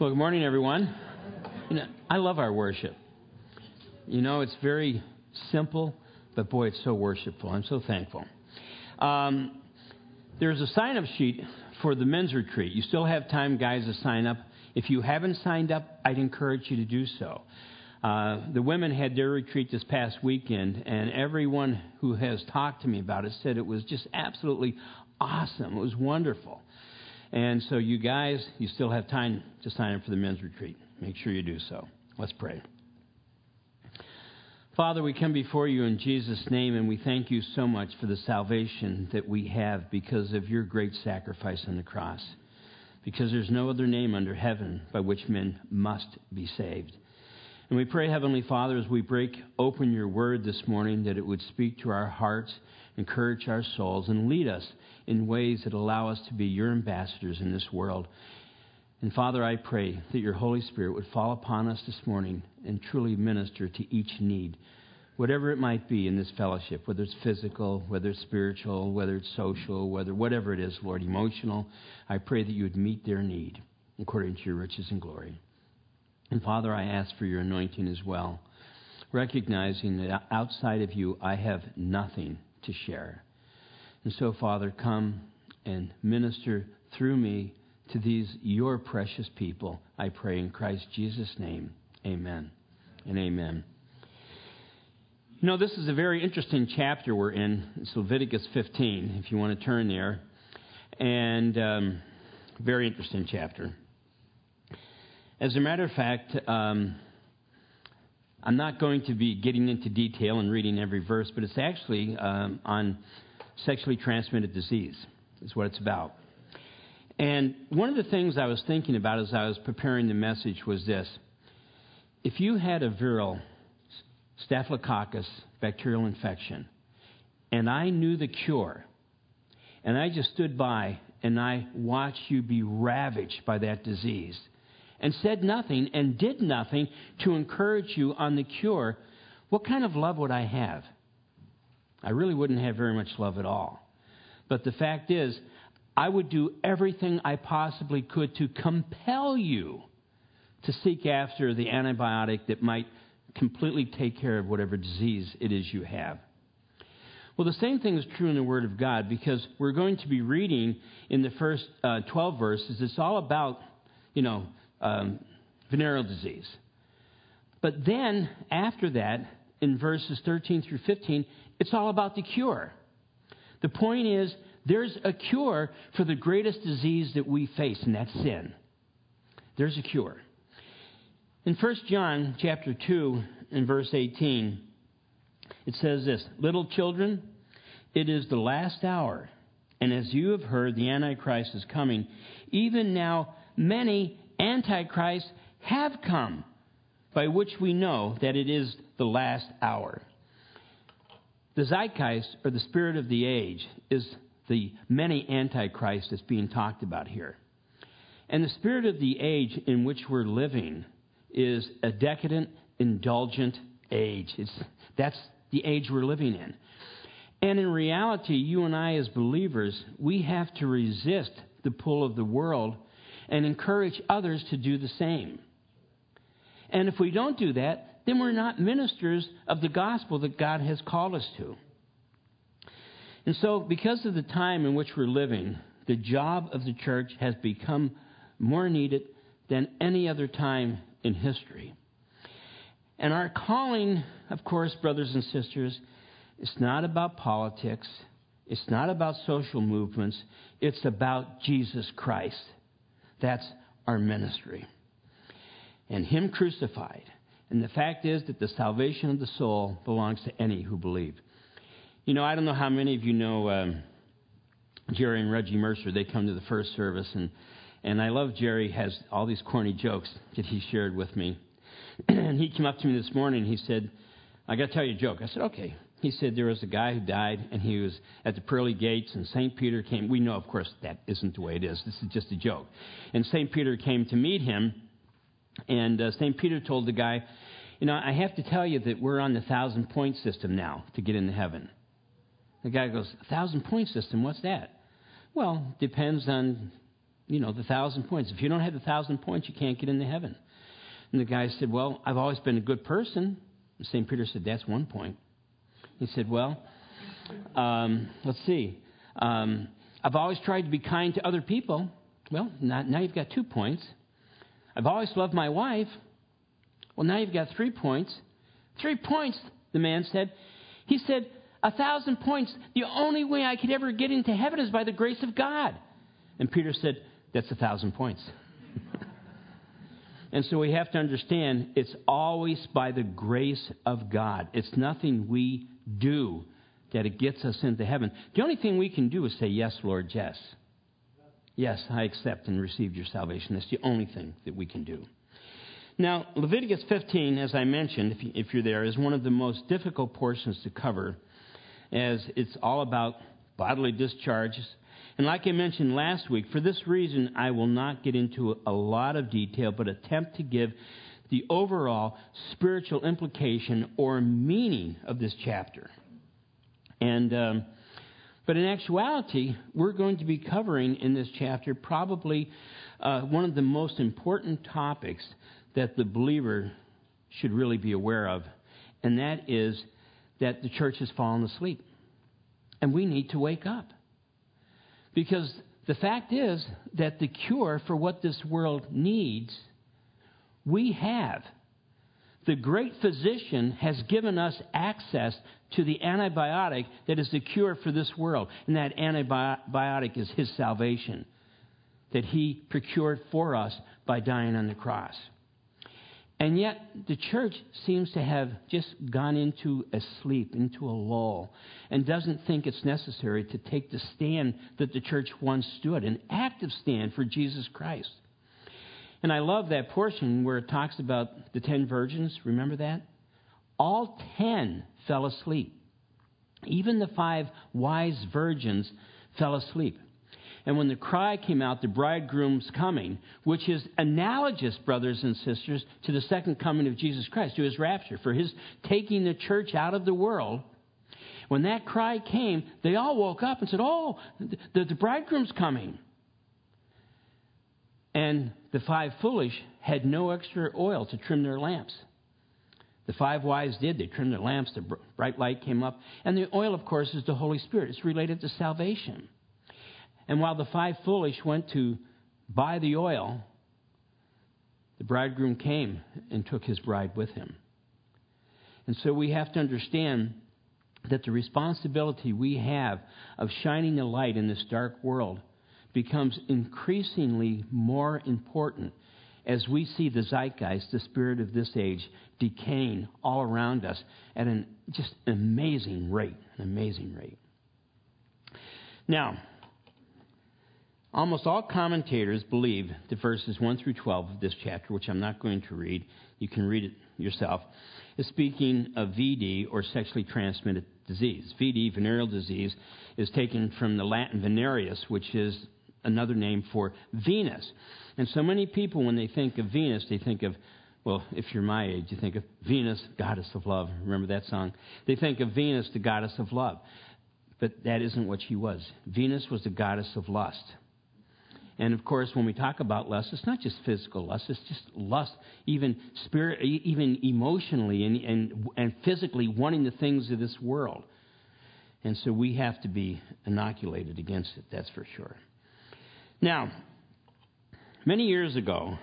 Well, good morning, everyone. You know, I love our worship. You know, it's very simple, but boy, it's so worshipful. I'm so thankful. Um, there's a sign up sheet for the men's retreat. You still have time, guys, to sign up. If you haven't signed up, I'd encourage you to do so. Uh, the women had their retreat this past weekend, and everyone who has talked to me about it said it was just absolutely awesome. It was wonderful. And so, you guys, you still have time to sign up for the men's retreat. Make sure you do so. Let's pray. Father, we come before you in Jesus' name, and we thank you so much for the salvation that we have because of your great sacrifice on the cross. Because there's no other name under heaven by which men must be saved. And we pray, Heavenly Father, as we break open your word this morning, that it would speak to our hearts, encourage our souls, and lead us in ways that allow us to be your ambassadors in this world. And Father, I pray that your Holy Spirit would fall upon us this morning and truly minister to each need, whatever it might be in this fellowship, whether it's physical, whether it's spiritual, whether it's social, whether whatever it is, Lord, emotional. I pray that you would meet their need according to your riches and glory. And Father, I ask for your anointing as well, recognizing that outside of you, I have nothing to share. And so, Father, come and minister through me to these your precious people. I pray in Christ Jesus' name. Amen and amen. You know, this is a very interesting chapter we're in. It's Leviticus 15, if you want to turn there. And um, very interesting chapter. As a matter of fact, um, I'm not going to be getting into detail and reading every verse, but it's actually um, on sexually transmitted disease, is what it's about. And one of the things I was thinking about as I was preparing the message was this if you had a viral staphylococcus bacterial infection, and I knew the cure, and I just stood by and I watched you be ravaged by that disease, and said nothing and did nothing to encourage you on the cure, what kind of love would I have? I really wouldn't have very much love at all. But the fact is, I would do everything I possibly could to compel you to seek after the antibiotic that might completely take care of whatever disease it is you have. Well, the same thing is true in the Word of God because we're going to be reading in the first uh, 12 verses. It's all about, you know, um, venereal disease. But then, after that, in verses 13 through 15, it's all about the cure. The point is, there's a cure for the greatest disease that we face, and that's sin. There's a cure. In 1 John chapter 2 and verse 18, it says this Little children, it is the last hour, and as you have heard, the Antichrist is coming. Even now, many Antichrists have come, by which we know that it is the last hour. The zeitgeist, or the spirit of the age, is the many antichrists that's being talked about here. And the spirit of the age in which we're living is a decadent, indulgent age. It's, that's the age we're living in. And in reality, you and I, as believers, we have to resist the pull of the world and encourage others to do the same. And if we don't do that, then we're not ministers of the gospel that God has called us to. And so, because of the time in which we're living, the job of the church has become more needed than any other time in history. And our calling, of course, brothers and sisters, is not about politics, it's not about social movements, it's about Jesus Christ. That's our ministry. And Him crucified. And the fact is that the salvation of the soul belongs to any who believe. You know, I don't know how many of you know um, Jerry and Reggie Mercer. They come to the first service, and, and I love Jerry has all these corny jokes that he shared with me. and he came up to me this morning and he said, I got to tell you a joke. I said, okay. He said there was a guy who died, and he was at the pearly gates, and St. Peter came. We know, of course, that isn't the way it is. This is just a joke. And St. Peter came to meet him, and uh, St. Peter told the guy, You know, I have to tell you that we're on the thousand point system now to get into heaven. The guy goes, thousand point system? What's that? Well, depends on you know, the thousand points. If you don't have the thousand points, you can't get into heaven. And the guy said, Well, I've always been a good person. St. Peter said, That's one point. He said, Well, um, let's see. Um, I've always tried to be kind to other people. Well, now, now you've got two points. I've always loved my wife. Well, now you've got three points. Three points, the man said. He said, A thousand points. The only way I could ever get into heaven is by the grace of God. And Peter said, That's a thousand points. and so we have to understand it's always by the grace of God. It's nothing we do that it gets us into heaven. The only thing we can do is say, Yes, Lord, yes. Yes, I accept and receive your salvation. That's the only thing that we can do. Now, Leviticus 15, as I mentioned, if, you, if you're there, is one of the most difficult portions to cover, as it's all about bodily discharges. And like I mentioned last week, for this reason, I will not get into a lot of detail, but attempt to give the overall spiritual implication or meaning of this chapter. And um, but in actuality, we're going to be covering in this chapter probably uh, one of the most important topics that the believer should really be aware of, and that is that the church has fallen asleep. And we need to wake up. Because the fact is that the cure for what this world needs, we have. The great physician has given us access to the antibiotic that is the cure for this world. And that antibiotic is his salvation that he procured for us by dying on the cross. And yet, the church seems to have just gone into a sleep, into a lull, and doesn't think it's necessary to take the stand that the church once stood, an active stand for Jesus Christ. And I love that portion where it talks about the ten virgins. Remember that? All ten fell asleep. Even the five wise virgins fell asleep. And when the cry came out, the bridegroom's coming, which is analogous, brothers and sisters, to the second coming of Jesus Christ, to his rapture, for his taking the church out of the world. When that cry came, they all woke up and said, Oh, the, the bridegroom's coming. And the five foolish had no extra oil to trim their lamps. The five wise did. They trimmed their lamps, the bright light came up. And the oil, of course, is the Holy Spirit. It's related to salvation. And while the five foolish went to buy the oil, the bridegroom came and took his bride with him. And so we have to understand that the responsibility we have of shining the light in this dark world becomes increasingly more important as we see the zeitgeist, the spirit of this age, decaying all around us at an just amazing rate, an amazing rate. Now, almost all commentators believe that verses 1 through 12 of this chapter, which I'm not going to read, you can read it yourself, is speaking of VD or sexually transmitted disease. VD, venereal disease, is taken from the Latin venereus, which is another name for Venus. And so many people, when they think of Venus, they think of, well, if you're my age, you think of Venus, goddess of love. Remember that song? They think of Venus, the goddess of love. But that isn't what she was. Venus was the goddess of lust. And of course, when we talk about lust, it's not just physical lust, it's just lust, even spirit, even emotionally and, and, and physically wanting the things of this world. And so we have to be inoculated against it, that's for sure. Now, Many years ago,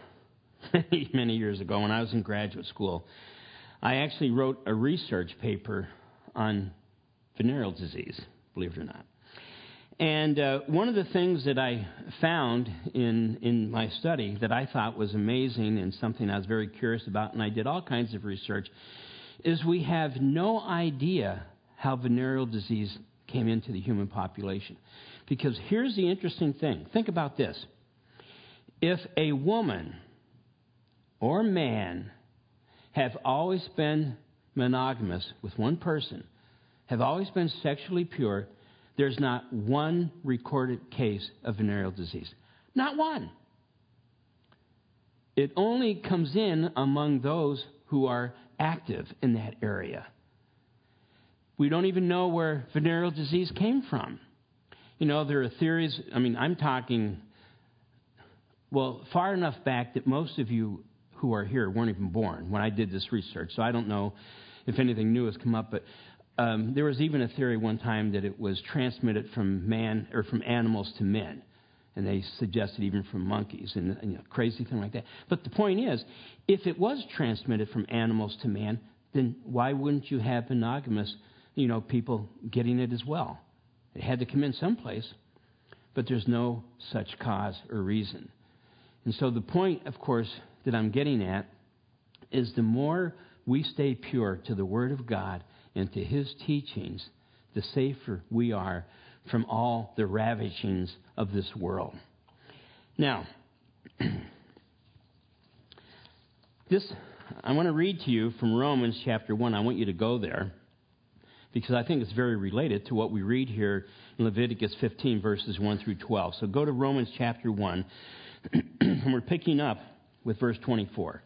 many, years ago, when I was in graduate school, I actually wrote a research paper on venereal disease, believe it or not. And uh, one of the things that I found in, in my study that I thought was amazing and something I was very curious about, and I did all kinds of research, is we have no idea how venereal disease came into the human population. Because here's the interesting thing think about this if a woman or man have always been monogamous with one person, have always been sexually pure, there's not one recorded case of venereal disease. Not one. It only comes in among those who are active in that area. We don't even know where venereal disease came from. You know, there are theories, I mean, I'm talking well, far enough back that most of you who are here weren't even born when I did this research. So I don't know if anything new has come up, but um, there was even a theory one time that it was transmitted from man or from animals to men and they suggested even from monkeys and, you know, crazy thing like that. But the point is, if it was transmitted from animals to man, then why wouldn't you have monogamous, you know, people getting it as well? It had to come in someplace, but there's no such cause or reason. And so the point, of course, that I'm getting at is the more we stay pure to the Word of God and to His teachings, the safer we are from all the ravishings of this world. Now, this I want to read to you from Romans chapter 1. I want you to go there because I think it's very related to what we read here in Leviticus 15, verses 1 through 12. So go to Romans chapter 1, and we're picking up with verse 24.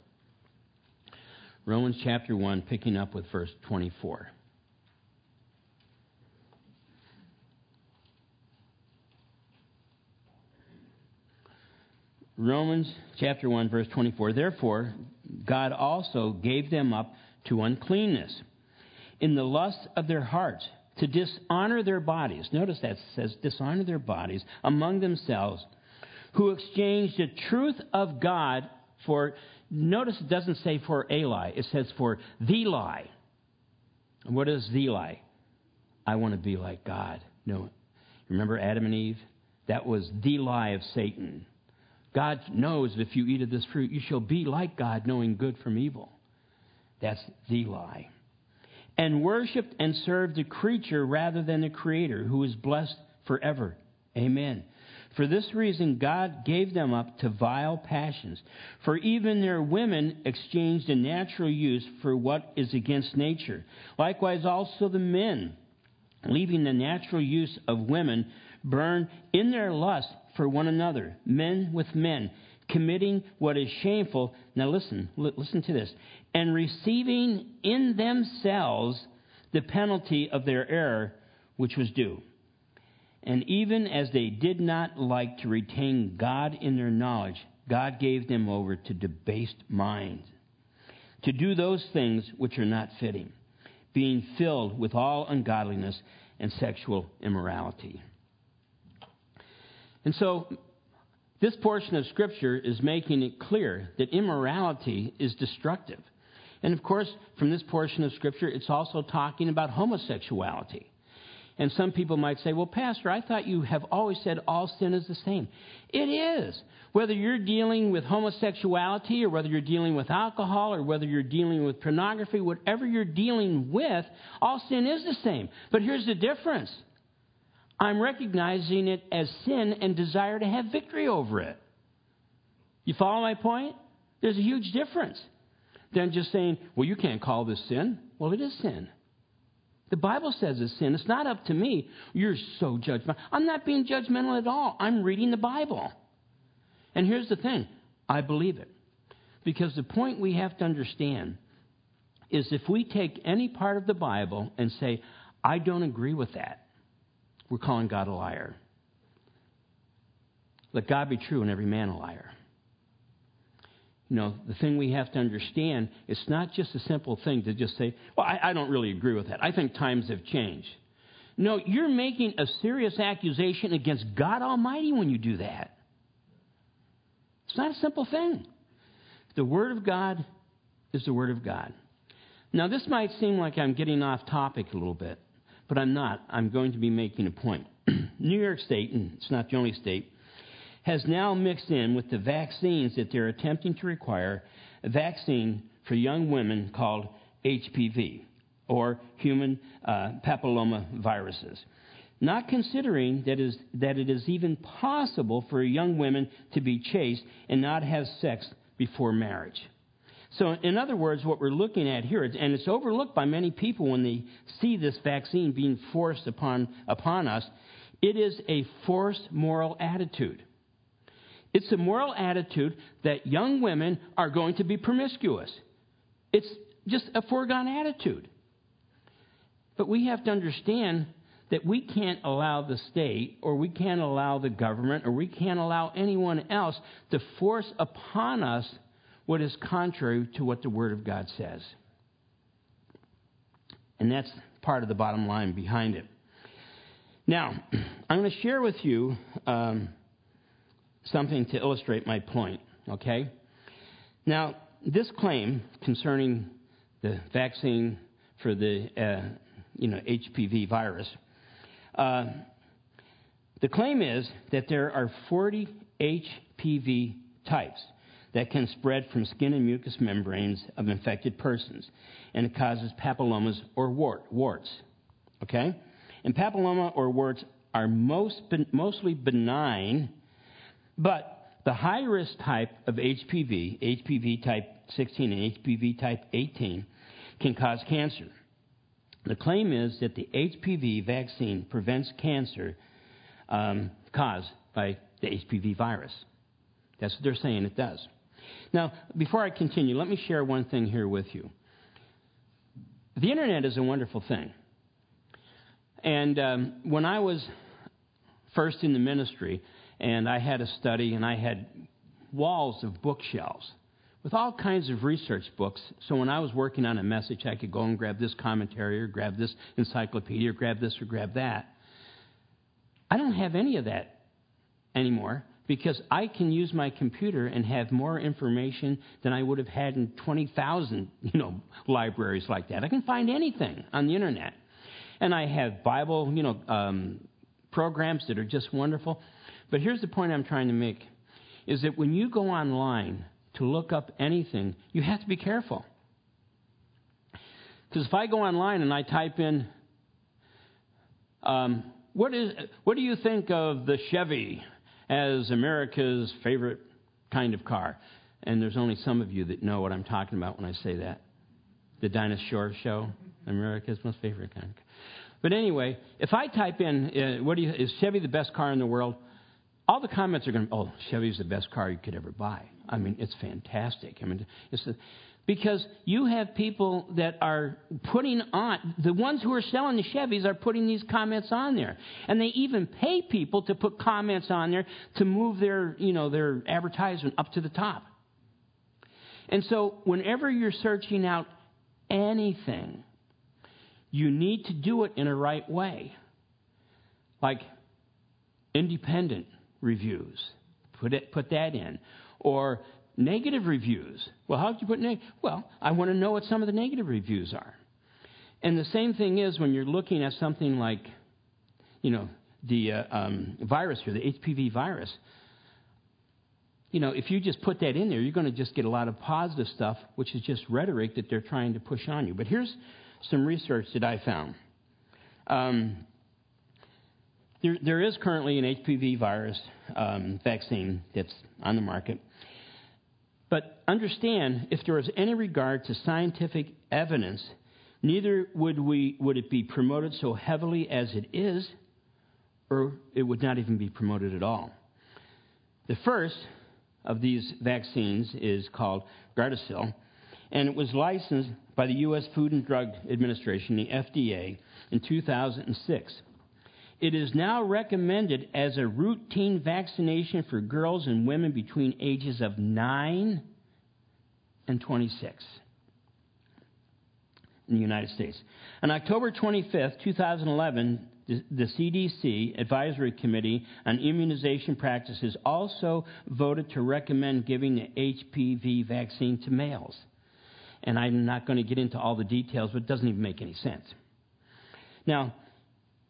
Romans chapter 1, picking up with verse 24. Romans chapter 1, verse 24. Therefore, God also gave them up to uncleanness in the lust of their hearts to dishonor their bodies. Notice that says dishonor their bodies among themselves, who exchanged the truth of God for, notice it doesn't say for a lie, it says for the lie. And what is the lie? I want to be like God. No. Remember Adam and Eve? That was the lie of Satan. God knows if you eat of this fruit, you shall be like God, knowing good from evil. That's the lie. And worshiped and served the creature rather than the Creator, who is blessed forever. Amen. For this reason, God gave them up to vile passions. For even their women exchanged a natural use for what is against nature. Likewise, also the men, leaving the natural use of women, burn in their lust for one another, men with men, committing what is shameful. Now listen, listen to this. And receiving in themselves the penalty of their error, which was due. And even as they did not like to retain God in their knowledge, God gave them over to debased minds, to do those things which are not fitting, being filled with all ungodliness and sexual immorality. And so, this portion of Scripture is making it clear that immorality is destructive. And of course, from this portion of Scripture, it's also talking about homosexuality. And some people might say, well, Pastor, I thought you have always said all sin is the same. It is. Whether you're dealing with homosexuality or whether you're dealing with alcohol or whether you're dealing with pornography, whatever you're dealing with, all sin is the same. But here's the difference I'm recognizing it as sin and desire to have victory over it. You follow my point? There's a huge difference than just saying, well, you can't call this sin. Well, it is sin. The Bible says it's sin. It's not up to me. You're so judgmental. I'm not being judgmental at all. I'm reading the Bible. And here's the thing I believe it. Because the point we have to understand is if we take any part of the Bible and say, I don't agree with that, we're calling God a liar. Let God be true and every man a liar. You know, the thing we have to understand, it's not just a simple thing to just say, well, I, I don't really agree with that. I think times have changed. No, you're making a serious accusation against God Almighty when you do that. It's not a simple thing. The Word of God is the Word of God. Now, this might seem like I'm getting off topic a little bit but I'm not. I'm going to be making a point. New York State, and it's not the only state, has now mixed in with the vaccines that they're attempting to require a vaccine for young women called HPV, or human uh, papilloma viruses. Not considering that, is, that it is even possible for young women to be chaste and not have sex before marriage. So, in other words, what we're looking at here, and it's overlooked by many people when they see this vaccine being forced upon, upon us, it is a forced moral attitude. It's a moral attitude that young women are going to be promiscuous. It's just a foregone attitude. But we have to understand that we can't allow the state or we can't allow the government or we can't allow anyone else to force upon us what is contrary to what the Word of God says. And that's part of the bottom line behind it. Now, I'm going to share with you um, something to illustrate my point, okay? Now, this claim concerning the vaccine for the uh, you know, HPV virus, uh, the claim is that there are 40 HPV types that can spread from skin and mucous membranes of infected persons, and it causes papillomas or wart, warts. Okay? And papilloma or warts are most, mostly benign, but the high risk type of HPV, HPV type 16 and HPV type 18, can cause cancer. The claim is that the HPV vaccine prevents cancer um, caused by the HPV virus. That's what they're saying it does. Now, before I continue, let me share one thing here with you. The internet is a wonderful thing. And um, when I was first in the ministry, and I had a study, and I had walls of bookshelves with all kinds of research books. So when I was working on a message, I could go and grab this commentary or grab this encyclopedia or grab this or grab that. I don't have any of that anymore because I can use my computer and have more information than I would have had in 20,000, you know, libraries like that. I can find anything on the internet. And I have Bible, you know, um, programs that are just wonderful. But here's the point I'm trying to make is that when you go online to look up anything, you have to be careful. Because if I go online and I type in, um, what, is, what do you think of the Chevy as America's favorite kind of car? And there's only some of you that know what I'm talking about when I say that. The Dinah Shore Show, America's most favorite kind of car. But anyway, if I type in, uh, what you, is Chevy the best car in the world? all the comments are going, to, oh, Chevy's the best car you could ever buy. I mean, it's fantastic. I mean, it's the, because you have people that are putting on, the ones who are selling the Chevys are putting these comments on there. And they even pay people to put comments on there to move their, you know, their advertisement up to the top. And so whenever you're searching out anything, you need to do it in a right way. Like independent reviews. Put, it, put that in. Or negative reviews. Well, how did you put negative? Well, I want to know what some of the negative reviews are. And the same thing is when you're looking at something like, you know, the uh, um, virus here, the HPV virus. You know, if you just put that in there, you're going to just get a lot of positive stuff, which is just rhetoric that they're trying to push on you. But here's some research that I found. Um, there, there is currently an HPV virus um, vaccine that's on the market. But understand, if there was any regard to scientific evidence, neither would, we, would it be promoted so heavily as it is, or it would not even be promoted at all. The first of these vaccines is called Gardasil, and it was licensed by the U.S. Food and Drug Administration, the FDA, in 2006. It is now recommended as a routine vaccination for girls and women between ages of 9 and 26 in the United States. On October 25th, 2011, the, the CDC Advisory Committee on Immunization Practices also voted to recommend giving the HPV vaccine to males. And I'm not going to get into all the details, but it doesn't even make any sense. Now,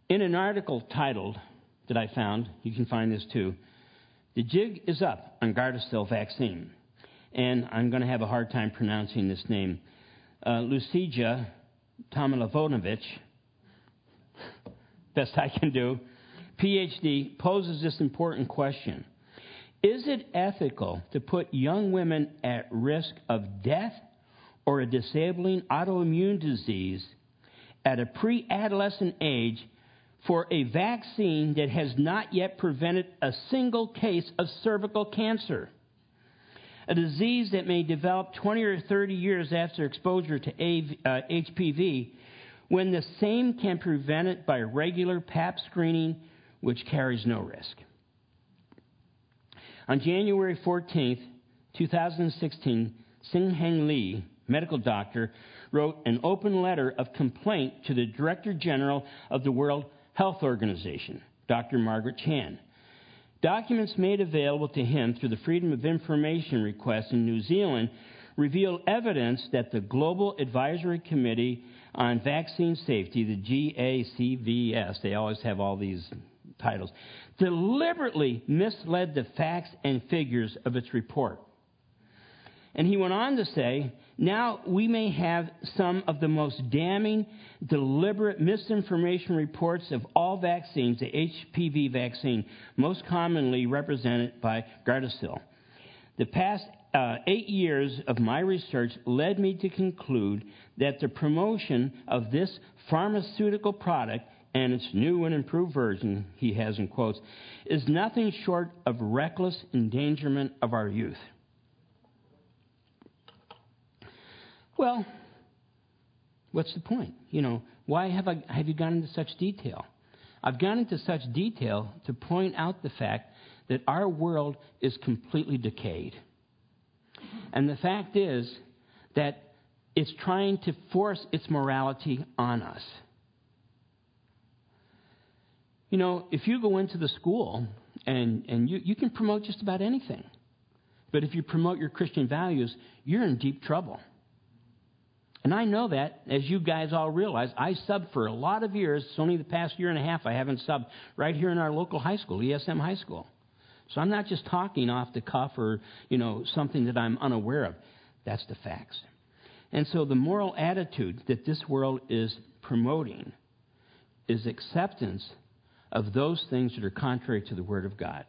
in an article titled, that I found, you can find this too, The Jig is Up on Gardasil Vaccine. And I'm going to have a hard time pronouncing this name. Uh, Lucija Tomilavonovich, best I can do, PhD, poses this important question Is it ethical to put young women at risk of death or a disabling autoimmune disease at a pre adolescent age for a vaccine that has not yet prevented a single case of cervical cancer, a disease that may develop 20 or 30 years after exposure to HPV, uh, when the same can prevent it by regular pap screening, which carries no risk. On January 14th, 2016, Sin Hang Lee, medical doctor, wrote an open letter of complaint to the Director General of the World Health Organization, Dr. Margaret Chan. Documents made available to him through the Freedom of Information request in New Zealand reveal evidence that the Global Advisory Committee on Vaccine Safety, the GACVS, they always have all these titles, deliberately misled the facts and figures of its report. And he went on to say, now we may have some of the most damning, deliberate misinformation reports of all vaccines, the HPV vaccine, most commonly represented by Gardasil. The past uh, eight years of my research led me to conclude that the promotion of this pharmaceutical product and its new and improved version, he has in quotes, is nothing short of reckless endangerment of our youth. Well, what's the point? You know, why have, I, have you gone into such detail? I've gone into such detail to point out the fact that our world is completely decayed. And the fact is that it's trying to force its morality on us. You know, if you go into the school and, and you, you can promote just about anything, but if you promote your Christian values, you're in deep trouble. And I know that, as you guys all realize, I subbed for a lot of years. It's only the past year and a half I haven't subbed right here in our local high school, ESM High School. So I'm not just talking off the cuff or, you know, something that I'm unaware of. That's the facts. And so the moral attitude that this world is promoting is acceptance of those things that are contrary to the Word of God.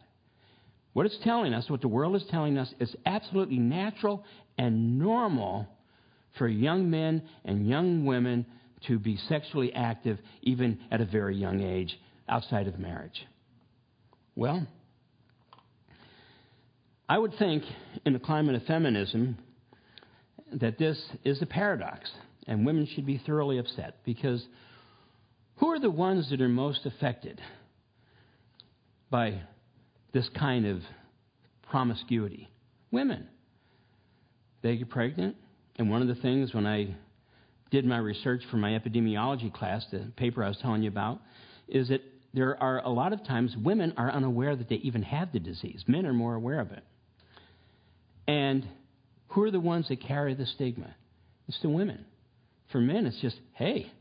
What it's telling us, what the world is telling us, is absolutely natural and normal for young men and young women to be sexually active even at a very young age outside of marriage. Well, I would think in the climate of feminism that this is a paradox, and women should be thoroughly upset because who are the ones that are most affected by this kind of promiscuity? Women. They get pregnant, and one of the things when I did my research for my epidemiology class, the paper I was telling you about, is that there are a lot of times women are unaware that they even have the disease. Men are more aware of it. And who are the ones that carry the stigma? It's the women. For men, it's just, hey,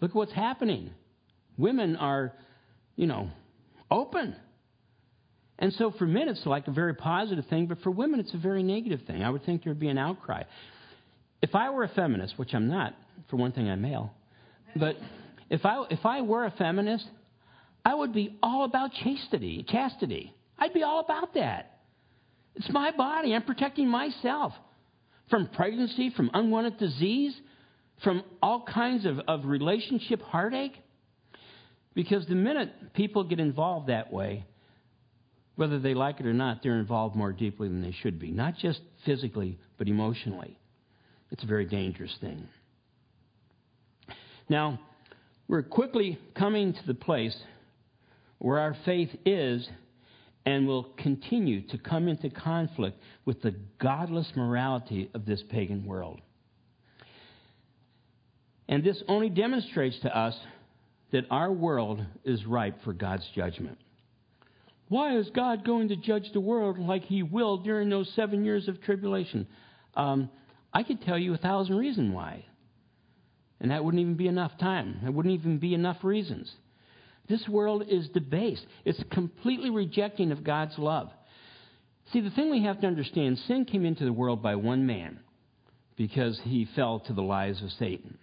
look what's happening. Women are, you know, open. And so for men, it's like a very positive thing, but for women, it's a very negative thing. I would think there'd be an outcry. If I were a feminist, which I'm not, for one thing, I'm male, but if I, if I were a feminist, I would be all about chastity, chastity. I'd be all about that. It's my body. I'm protecting myself from pregnancy, from unwanted disease, from all kinds of, of relationship heartache. Because the minute people get involved that way, whether they like it or not, they're involved more deeply than they should be. Not just physically, but emotionally. It's a very dangerous thing. Now, we're quickly coming to the place where our faith is and will continue to come into conflict with the godless morality of this pagan world. And this only demonstrates to us that our world is ripe for God's judgment. Why is God going to judge the world like He will during those seven years of tribulation? Um, I could tell you a thousand reasons why. And that wouldn't even be enough time. That wouldn't even be enough reasons. This world is debased. It's completely rejecting of God's love. See, the thing we have to understand sin came into the world by one man because he fell to the lies of Satan.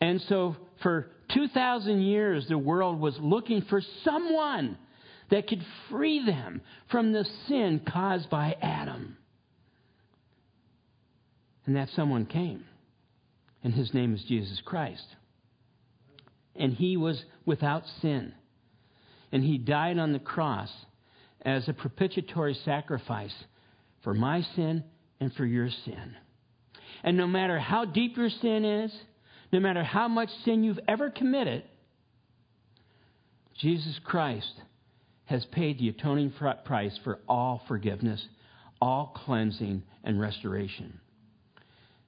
And so for 2,000 years, the world was looking for someone that could free them from the sin caused by Adam. And that someone came. And his name is Jesus Christ and he was without sin. And he died on the cross as a propitiatory sacrifice for my sin and for your sin. And no matter how deep your sin is, no matter how much sin you've ever committed, Jesus Christ has paid the atoning price for all forgiveness, all cleansing, and restoration.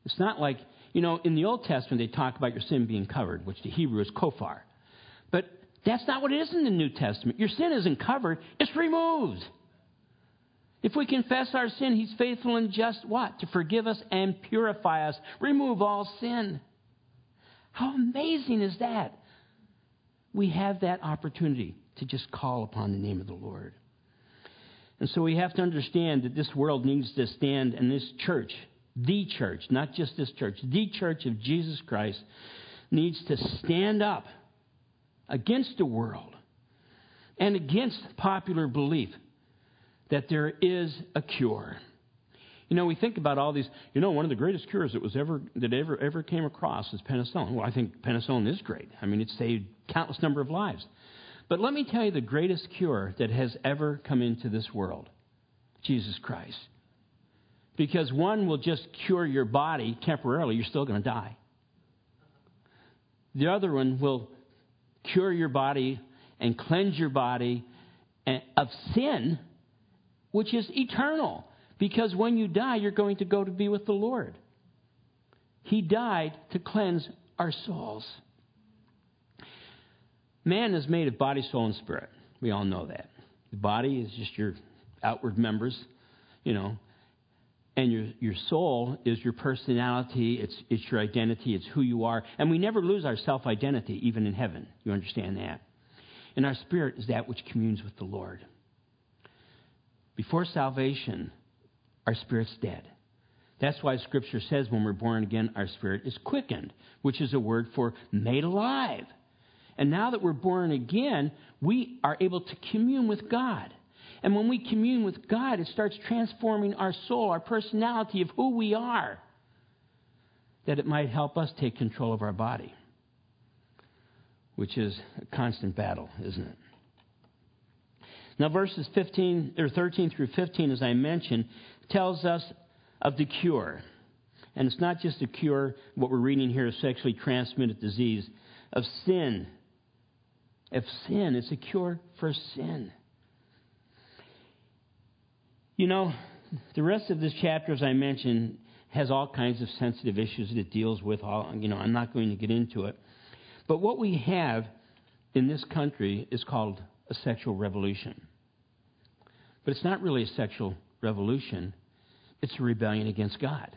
It's not like, you know, in the Old Testament they talk about your sin being covered, which the Hebrew is kofar. But that's not what it is in the New Testament. Your sin isn't covered, it's removed. If we confess our sin, He's faithful and just what? To forgive us and purify us, remove all sin. How amazing is that? We have that opportunity to just call upon the name of the Lord. And so we have to understand that this world needs to stand, and this church, the church, not just this church, the church of Jesus Christ, needs to stand up against the world and against popular belief that there is a cure. You know, we think about all these. You know, one of the greatest cures that was ever that ever ever came across is penicillin. Well, I think penicillin is great. I mean, it saved countless number of lives. But let me tell you the greatest cure that has ever come into this world: Jesus Christ. Because one will just cure your body temporarily, you're still going to die. The other one will cure your body and cleanse your body eh, of sin, which is eternal. Because when you die, you're going to go to be with the Lord. He died to cleanse our souls. Man is made of body, soul, and spirit. We all know that. The body is just your outward members, you know, and your, your soul is your personality, it's, it's your identity, it's who you are. And we never lose our self identity, even in heaven. You understand that? And our spirit is that which communes with the Lord. Before salvation, our spirit's dead. That's why Scripture says when we're born again, our spirit is quickened, which is a word for made alive. And now that we're born again, we are able to commune with God. And when we commune with God, it starts transforming our soul, our personality of who we are, that it might help us take control of our body, which is a constant battle, isn't it? Now, verses 15 or 13 through 15, as I mentioned, tells us of the cure. And it's not just a cure, what we're reading here is sexually transmitted disease, of sin. Of sin, it's a cure for sin. You know, the rest of this chapter, as I mentioned, has all kinds of sensitive issues that it deals with. All, you know, I'm not going to get into it. But what we have in this country is called a sexual revolution. But it's not really a sexual revolution, it's a rebellion against God.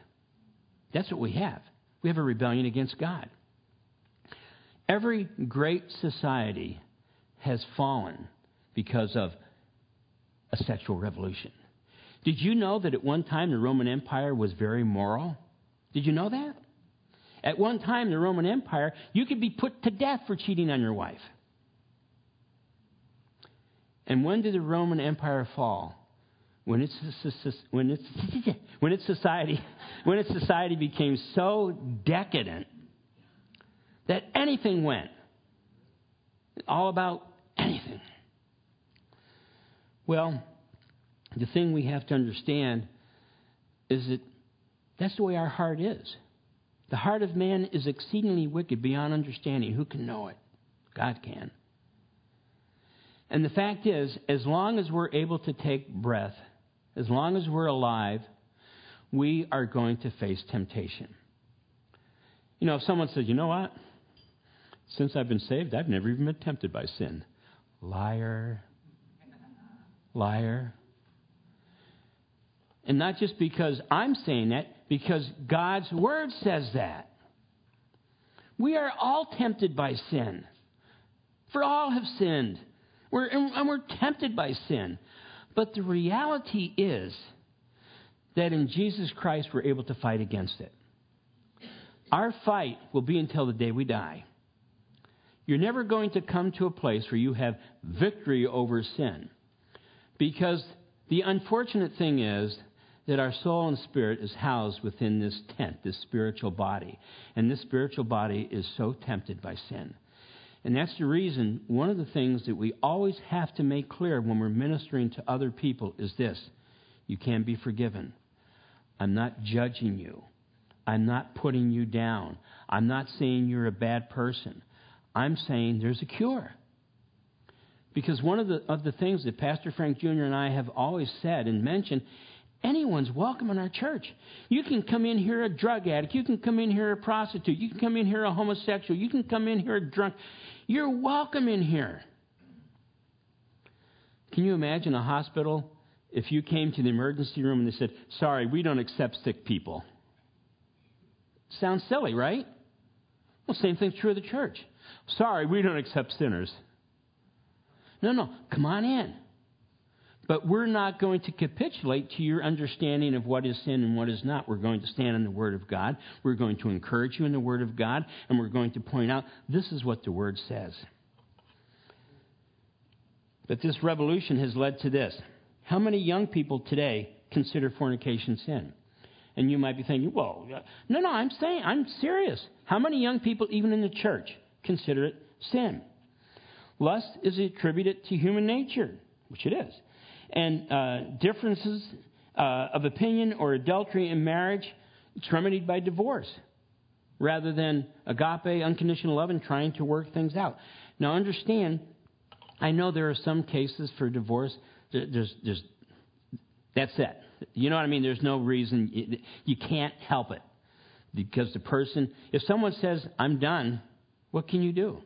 That's what we have. We have a rebellion against God. Every great society has fallen because of a sexual revolution. Did you know that at one time the Roman Empire was very moral? Did you know that? At one time, the Roman Empire, you could be put to death for cheating on your wife. And when did the Roman Empire fall? when its, when its, when its society when its society became so decadent that anything went all about anything well the thing we have to understand is that that's the way our heart is the heart of man is exceedingly wicked beyond understanding who can know it god can and the fact is as long as we're able to take breath as long as we're alive, we are going to face temptation. You know, if someone says, you know what? Since I've been saved, I've never even been tempted by sin. Liar. Liar. And not just because I'm saying that, because God's Word says that. We are all tempted by sin. For all have sinned. We're, and we're tempted by sin. But the reality is that in Jesus Christ we're able to fight against it. Our fight will be until the day we die. You're never going to come to a place where you have victory over sin. Because the unfortunate thing is that our soul and spirit is housed within this tent, this spiritual body. And this spiritual body is so tempted by sin. And that's the reason, one of the things that we always have to make clear when we're ministering to other people is this you can be forgiven. I'm not judging you, I'm not putting you down. I'm not saying you're a bad person. I'm saying there's a cure. Because one of the, of the things that Pastor Frank Jr. and I have always said and mentioned anyone's welcome in our church. You can come in here a drug addict. You can come in here a prostitute. You can come in here a homosexual. You can come in here a drunk. You're welcome in here. Can you imagine a hospital if you came to the emergency room and they said, Sorry, we don't accept sick people? Sounds silly, right? Well, same thing's true of the church. Sorry, we don't accept sinners. No, no, come on in. But we're not going to capitulate to your understanding of what is sin and what is not. We're going to stand in the Word of God. We're going to encourage you in the Word of God. And we're going to point out this is what the Word says. But this revolution has led to this. How many young people today consider fornication sin? And you might be thinking, well, no, no, I'm saying, I'm serious. How many young people, even in the church, consider it sin? Lust is attributed to human nature, which it is and uh, differences uh, of opinion or adultery in marriage, it's remedied by divorce rather than agape, unconditional love, and trying to work things out. Now, understand, I know there are some cases for divorce. There's, there's, that's it. You know what I mean? There's no reason. You can't help it. Because the person, if someone says, I'm done, what can you do?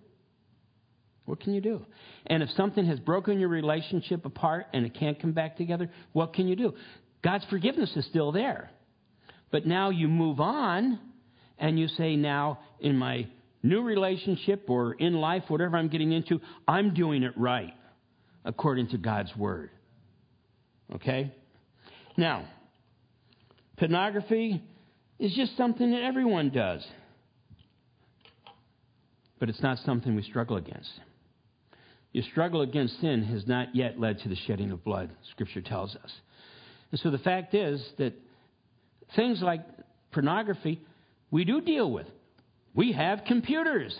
What can you do? And if something has broken your relationship apart and it can't come back together, what can you do? God's forgiveness is still there. But now you move on and you say, now in my new relationship or in life, whatever I'm getting into, I'm doing it right according to God's word. Okay? Now, pornography is just something that everyone does. But it's not something we struggle against. Your struggle against sin has not yet led to the shedding of blood, Scripture tells us. And so the fact is that things like pornography, we do deal with. We have computers.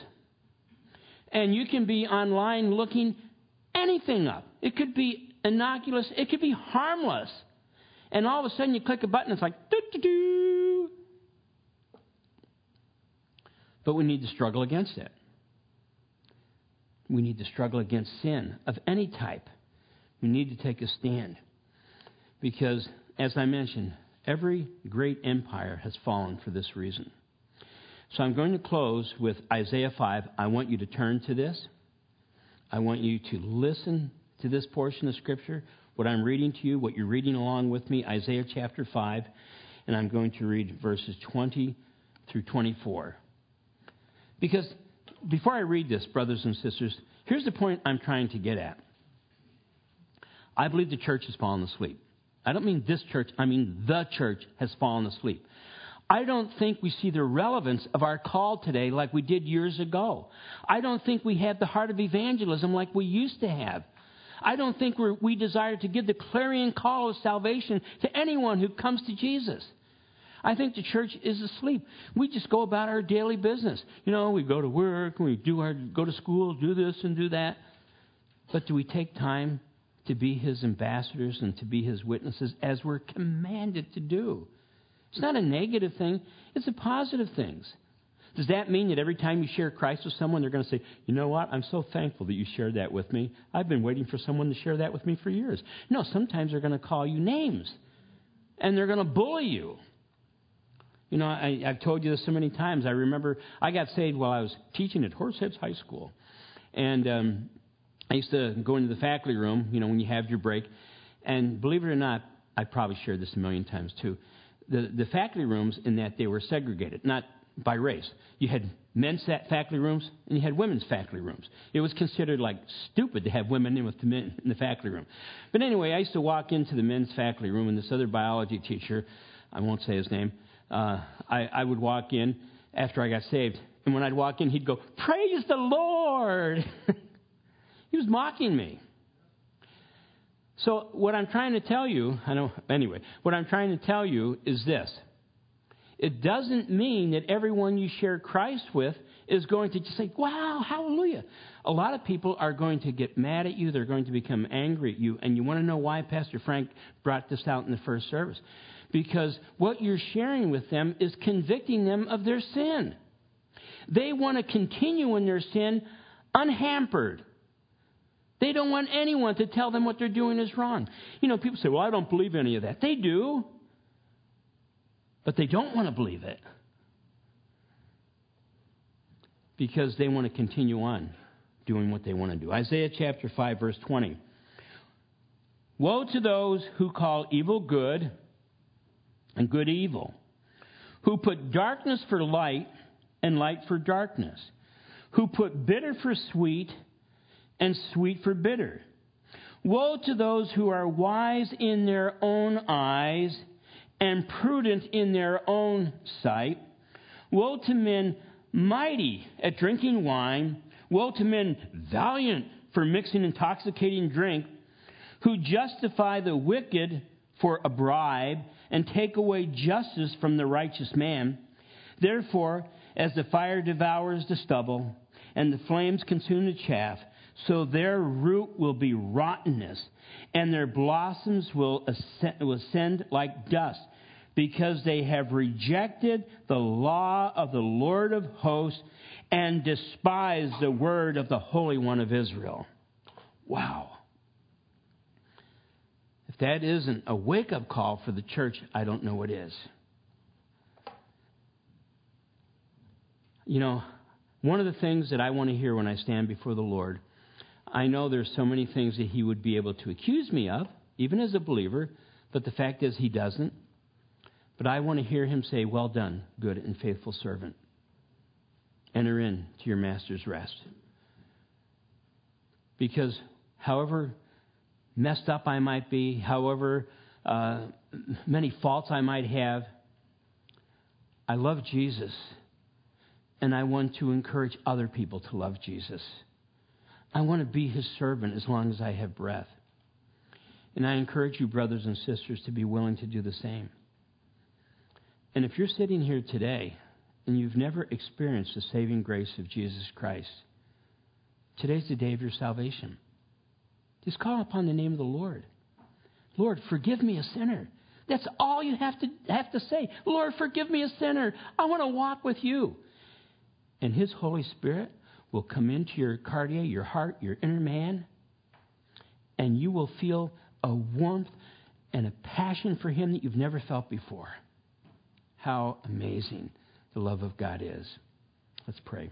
And you can be online looking anything up. It could be innocuous, it could be harmless. And all of a sudden you click a button, it's like, doo doo doo. But we need to struggle against it. We need to struggle against sin of any type. We need to take a stand. Because, as I mentioned, every great empire has fallen for this reason. So I'm going to close with Isaiah 5. I want you to turn to this. I want you to listen to this portion of Scripture, what I'm reading to you, what you're reading along with me, Isaiah chapter 5. And I'm going to read verses 20 through 24. Because before I read this, brothers and sisters, here's the point I'm trying to get at. I believe the church has fallen asleep. I don't mean this church, I mean the church has fallen asleep. I don't think we see the relevance of our call today like we did years ago. I don't think we have the heart of evangelism like we used to have. I don't think we desire to give the clarion call of salvation to anyone who comes to Jesus. I think the church is asleep. We just go about our daily business. You know, we go to work, we do our go to school, do this and do that. But do we take time to be his ambassadors and to be his witnesses as we're commanded to do? It's not a negative thing, it's a positive thing. Does that mean that every time you share Christ with someone, they're going to say, you know what? I'm so thankful that you shared that with me. I've been waiting for someone to share that with me for years. No, sometimes they're going to call you names and they're going to bully you. You know, I, I've told you this so many times. I remember I got saved while I was teaching at Horseheads High School. And um, I used to go into the faculty room, you know, when you have your break. And believe it or not, I probably shared this a million times too. The, the faculty rooms, in that they were segregated, not by race. You had men's faculty rooms and you had women's faculty rooms. It was considered like stupid to have women in with the men in the faculty room. But anyway, I used to walk into the men's faculty room, and this other biology teacher, I won't say his name, uh, I, I would walk in after I got saved. And when I'd walk in, he'd go, Praise the Lord! he was mocking me. So, what I'm trying to tell you, I know, anyway, what I'm trying to tell you is this. It doesn't mean that everyone you share Christ with is going to just say, wow, hallelujah. A lot of people are going to get mad at you. They're going to become angry at you. And you want to know why Pastor Frank brought this out in the first service? because what you're sharing with them is convicting them of their sin. They want to continue in their sin unhampered. They don't want anyone to tell them what they're doing is wrong. You know, people say, well, I don't believe any of that. They do, but they don't want to believe it because they want to continue on doing what they want to do. Isaiah chapter 5, verse 20. Woe to those who call evil good and good evil, who put darkness for light and light for darkness, who put bitter for sweet and sweet for bitter. Woe to those who are wise in their own eyes and prudent in their own sight. Woe to men mighty at drinking wine. Woe to men valiant for mixing intoxicating drink, who justify the wicked for a bribe and take away justice from the righteous man. Therefore, as the fire devours the stubble and the flames consume the chaff, so their root will be rottenness, and their blossoms will ascend, will ascend like dust, because they have rejected the law of the Lord of hosts and despise the word of the Holy One of Israel. Wow. If that isn't a wake up call for the church, I don't know what is. You know, one of the things that I want to hear when I stand before the Lord I know there's so many things that he would be able to accuse me of, even as a believer, but the fact is he doesn't. But I want to hear him say, Well done, good and faithful servant. Enter in to your master's rest. Because however messed up I might be, however uh, many faults I might have, I love Jesus. And I want to encourage other people to love Jesus. I want to be his servant as long as I have breath. And I encourage you, brothers and sisters, to be willing to do the same. And if you're sitting here today and you've never experienced the saving grace of Jesus Christ, today's the day of your salvation. Just call upon the name of the Lord. Lord, forgive me a sinner. That's all you have to have to say. Lord, forgive me a sinner. I want to walk with you. And his Holy Spirit will come into your cardia, your heart, your inner man, and you will feel a warmth and a passion for Him that you've never felt before. How amazing the love of God is. Let's pray.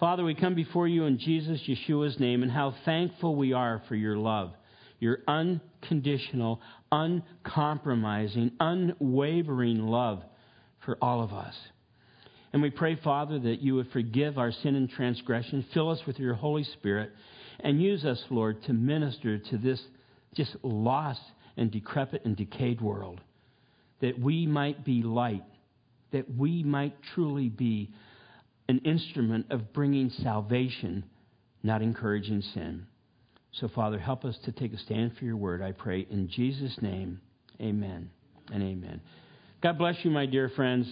Father, we come before you in Jesus Yeshua's name, and how thankful we are for your love, your unconditional, uncompromising, unwavering love for all of us. And we pray, Father, that you would forgive our sin and transgression, fill us with your Holy Spirit, and use us, Lord, to minister to this just lost and decrepit and decayed world. That we might be light, that we might truly be an instrument of bringing salvation, not encouraging sin. So, Father, help us to take a stand for your word, I pray. In Jesus' name, amen and amen. God bless you, my dear friends.